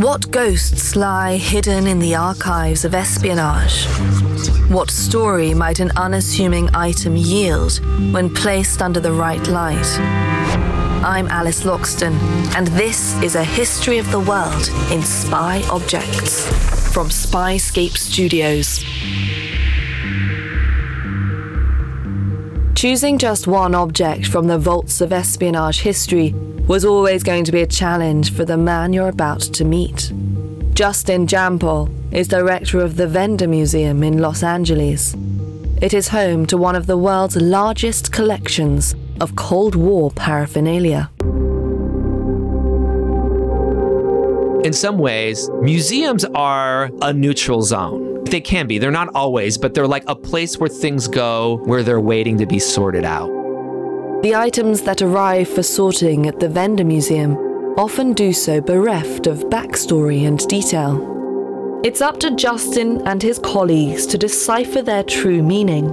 What ghosts lie hidden in the archives of espionage? What story might an unassuming item yield when placed under the right light? I'm Alice Loxton, and this is a history of the world in spy objects from Spyscape Studios. Choosing just one object from the vaults of espionage history was always going to be a challenge for the man you're about to meet. Justin Jampol is director of the Wende Museum in Los Angeles. It is home to one of the world's largest collections of Cold War paraphernalia. In some ways, museums are a neutral zone. They can be. They're not always, but they're like a place where things go where they're waiting to be sorted out. The items that arrive for sorting at the Wende museum often do so bereft of backstory and detail. It's up to Justin and his colleagues to decipher their true meaning.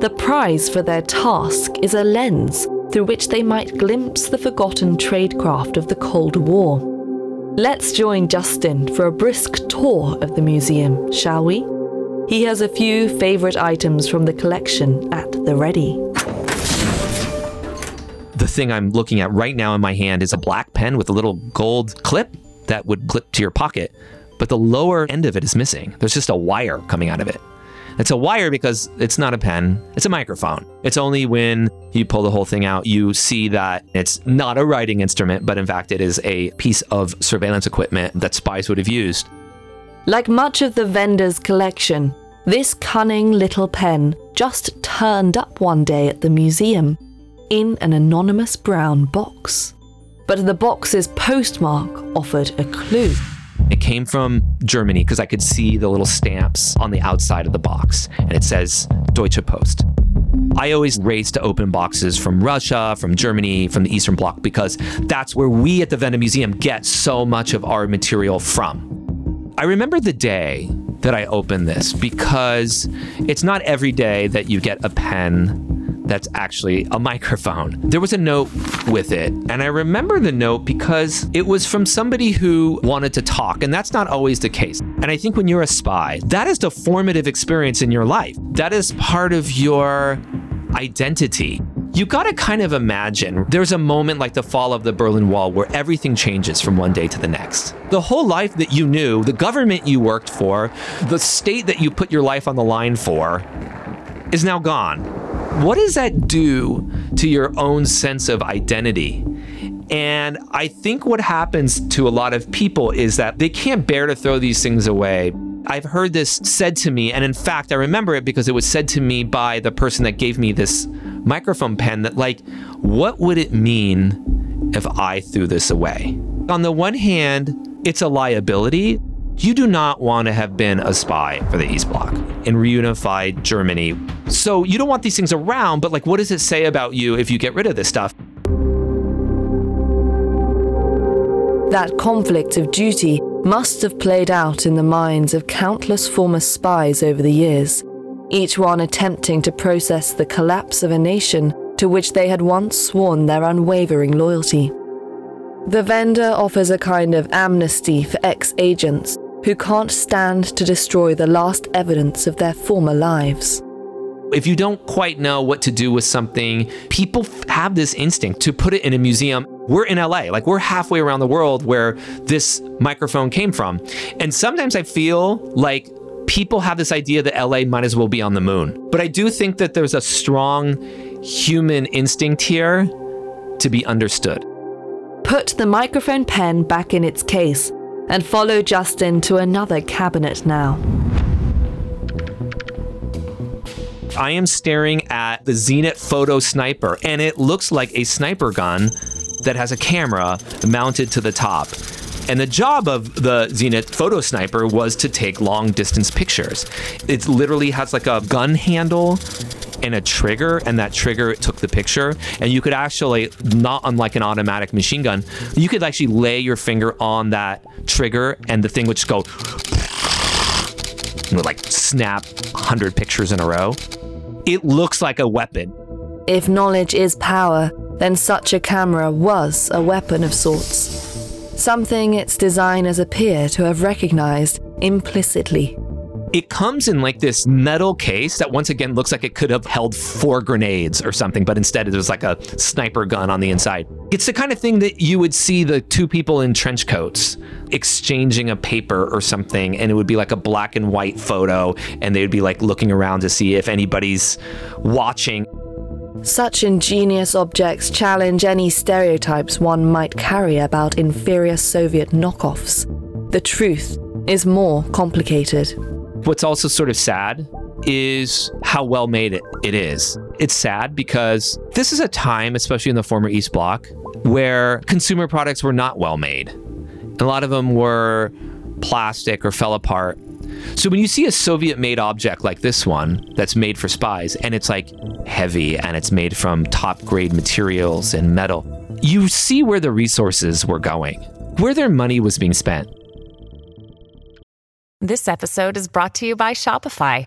The prize for their task is a lens through which they might glimpse the forgotten tradecraft of the Cold War. Let's join Justin for a brisk tour of the museum, shall we? He has a few favourite items from the collection at the ready. The thing I'm looking at right now in my hand is a black pen with a little gold clip that would clip to your pocket, but the lower end of it is missing. There's just a wire coming out of it. It's a wire because it's not a pen, it's a microphone. It's only when you pull the whole thing out, you see that it's not a writing instrument, but in fact, it is a piece of surveillance equipment that spies would have used. Like much of the Wende's collection, this cunning little pen just turned up one day at the museum in an anonymous brown box. But the box's postmark offered a clue. It came from Germany because I could see the little stamps on the outside of the box, and it says Deutsche Post. I always race to open boxes from Russia, from Germany, from the Eastern Bloc because that's where we at the Wende Museum get so much of our material from. I remember the day that I open this because it's not every day that you get a pen that's actually a microphone. There was a note with it, and I remember the note because it was from somebody who wanted to talk, and that's not always the case. And I think when you're a spy, that is the formative experience in your life. That is part of your identity you got to kind of imagine there's a moment like the fall of the Berlin Wall where everything changes from one day to the next. The whole life that you knew, the government you worked for, the state that you put your life on the line for is now gone. What does that do to your own sense of identity? And I think what happens to a lot of people is that they can't bear to throw these things away. I've heard this said to me, and in fact, I remember it because it was said to me by the person that gave me this microphone pen that, like, what would it mean if I threw this away? On the one hand, it's a liability. You do not want to have been a spy for the East Bloc in reunified Germany. So you don't want these things around, but like, what does it say about you if you get rid of this stuff? That conflict of duty must have played out in the minds of countless former spies over the years each one attempting to process the collapse of a nation to which they had once sworn their unwavering loyalty. The Wende offers a kind of amnesty for ex agents who can't stand to destroy the last evidence of their former lives. If you don't quite know what to do with something, people have this instinct to put it in a museum. We're in LA, like we're halfway around the world where this microphone came from. And sometimes I feel like people have this idea that LA might as well be on the moon. But I do think that there's a strong human instinct here to be understood. Put the microphone pen back in its case and follow Justin to another cabinet now. I am staring at the Zenit Photo Sniper, and it looks like a sniper gun that has a camera mounted to the top. And the job of the Zenith photo sniper was to take long distance pictures. It literally has like a gun handle and a trigger, and that trigger took the picture. And you could actually, not unlike an automatic machine gun, you could actually lay your finger on that trigger, and the thing would just go and would like snap 100 pictures in a row. It looks like a weapon. If knowledge is power, then such a camera was a weapon of sorts. Something its designers appear to have recognized implicitly. It comes in like this metal case that once again looks like it could have held four grenades or something, but instead there's like a sniper gun on the inside. It's the kind of thing that you would see the two people in trench coats exchanging a paper or something, and it would be like a black and white photo, and they would be like looking around to see if anybody's watching. Such ingenious objects challenge any stereotypes one might carry about inferior Soviet knockoffs. The truth is more complicated. What's also sort of sad is how well made it, it is. It's sad because this is a time, especially in the former East Bloc, where consumer products were not well made. A lot of them were plastic or fell apart. So when you see a Soviet made object like this one that's made for spies and it's like heavy and it's made from top grade materials and metal, you see where the resources were going, where their money was being spent. This episode is brought to you by Shopify.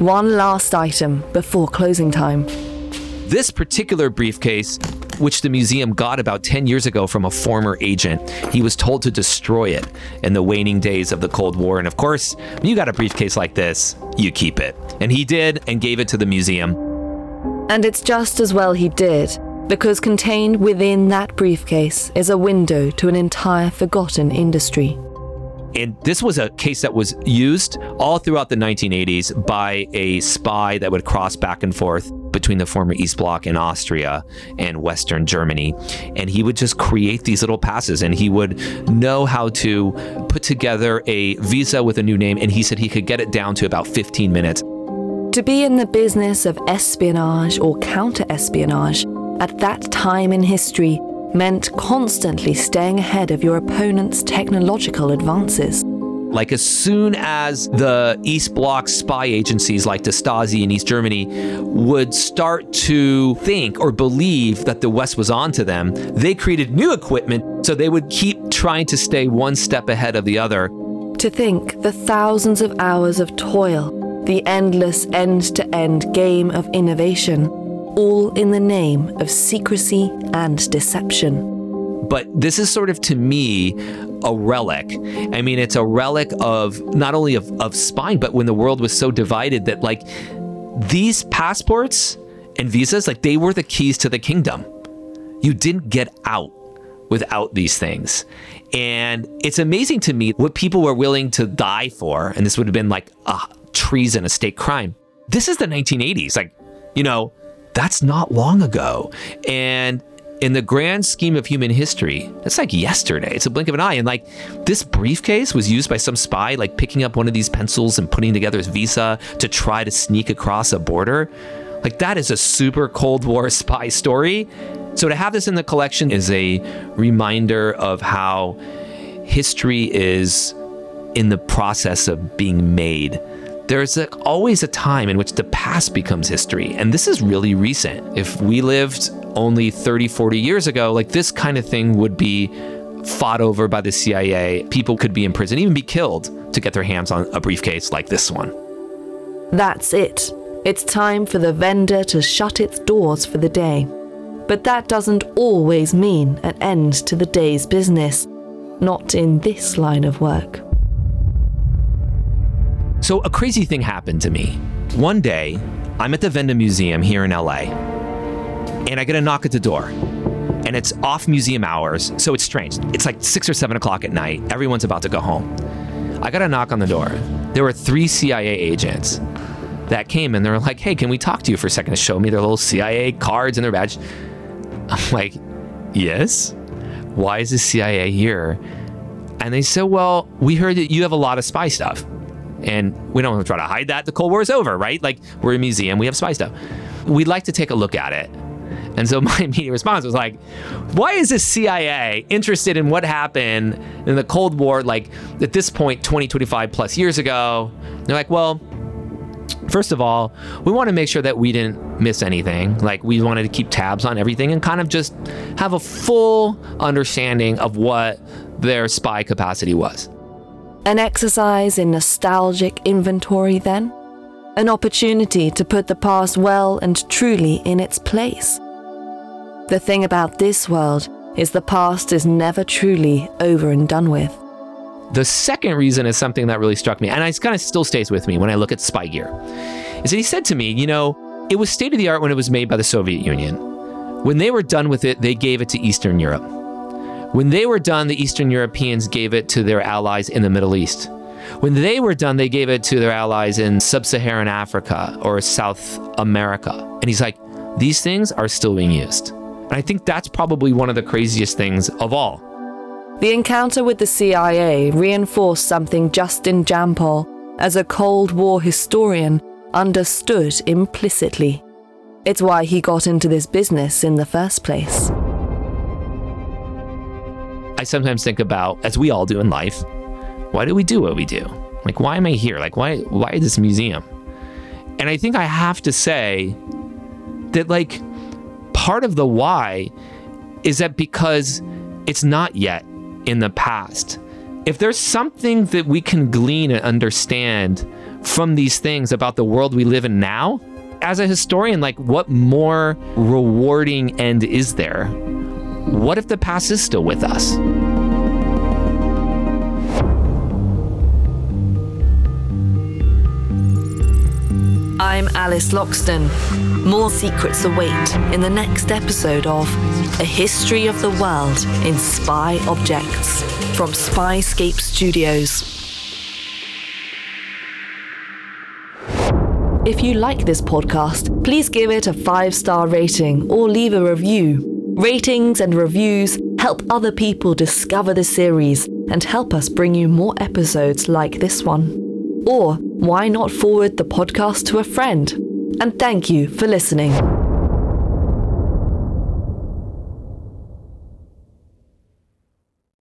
one last item before closing time. This particular briefcase, which the museum got about 10 years ago from a former agent, he was told to destroy it in the waning days of the Cold War. And of course, when you got a briefcase like this, you keep it. And he did and gave it to the museum. And it's just as well he did, because contained within that briefcase is a window to an entire forgotten industry. And this was a case that was used all throughout the 1980s by a spy that would cross back and forth between the former East Bloc in Austria and Western Germany. And he would just create these little passes and he would know how to put together a visa with a new name. And he said he could get it down to about 15 minutes. To be in the business of espionage or counter espionage at that time in history meant constantly staying ahead of your opponent's technological advances. Like, as soon as the East Bloc spy agencies like the Stasi in East Germany would start to think or believe that the West was onto them, they created new equipment so they would keep trying to stay one step ahead of the other. To think the thousands of hours of toil, the endless end to end game of innovation, all in the name of secrecy and deception. But this is sort of to me a relic. I mean, it's a relic of not only of, of spying, but when the world was so divided that like these passports and visas, like they were the keys to the kingdom. You didn't get out without these things. And it's amazing to me what people were willing to die for. And this would have been like a treason, a state crime. This is the 1980s. Like, you know, that's not long ago. And in the grand scheme of human history, that's like yesterday. It's a blink of an eye. And like this briefcase was used by some spy, like picking up one of these pencils and putting together his visa to try to sneak across a border. Like that is a super Cold War spy story. So to have this in the collection is a reminder of how history is in the process of being made there's a, always a time in which the past becomes history. And this is really recent. If we lived only 30, 40 years ago, like this kind of thing would be fought over by the CIA. People could be in prison, even be killed to get their hands on a briefcase like this one. That's it. It's time for the Wende to shut its doors for the day. But that doesn't always mean an end to the day's business. Not in this line of work. So, a crazy thing happened to me. One day, I'm at the Wende Museum here in LA, and I get a knock at the door. and it's off museum hours, so it's strange. It's like six or seven o'clock at night. Everyone's about to go home. I got a knock on the door. There were three CIA agents that came and they were like, "Hey, can we talk to you for a second?" To show me their little CIA cards and their badge. I'm like, "Yes." Why is the CIA here? And they said, "Well, we heard that you have a lot of spy stuff." And we don't want to try to hide that. The Cold War is over, right? Like, we're a museum, we have spy stuff. We'd like to take a look at it. And so my immediate response was like, why is the CIA interested in what happened in the Cold War, like at this point, 20, 25 plus years ago? They're like, well, First of all, we want to make sure that we didn't miss anything. Like, we wanted to keep tabs on everything and kind of just have a full understanding of what their spy capacity was. An exercise in nostalgic inventory, then? An opportunity to put the past well and truly in its place. The thing about this world is the past is never truly over and done with. The second reason is something that really struck me, and it kind of still stays with me when I look at spy gear, is that he said to me, you know, it was state of the art when it was made by the Soviet Union. When they were done with it, they gave it to Eastern Europe. When they were done, the Eastern Europeans gave it to their allies in the Middle East. When they were done, they gave it to their allies in sub Saharan Africa or South America. And he's like, these things are still being used. And I think that's probably one of the craziest things of all. The encounter with the CIA reinforced something Justin Jampol, as a Cold War historian, understood implicitly. It's why he got into this business in the first place. I sometimes think about, as we all do in life, why do we do what we do? Like, why am I here? Like, why, why this museum? And I think I have to say that, like, part of the why is that because it's not yet in the past. If there's something that we can glean and understand from these things about the world we live in now, as a historian, like, what more rewarding end is there? What if the past is still with us? I'm Alice Loxton. More secrets await in the next episode of A History of the World in Spy Objects from Spyscape Studios. If you like this podcast, please give it a five star rating or leave a review. Ratings and reviews help other people discover the series and help us bring you more episodes like this one. Or why not forward the podcast to a friend? And thank you for listening.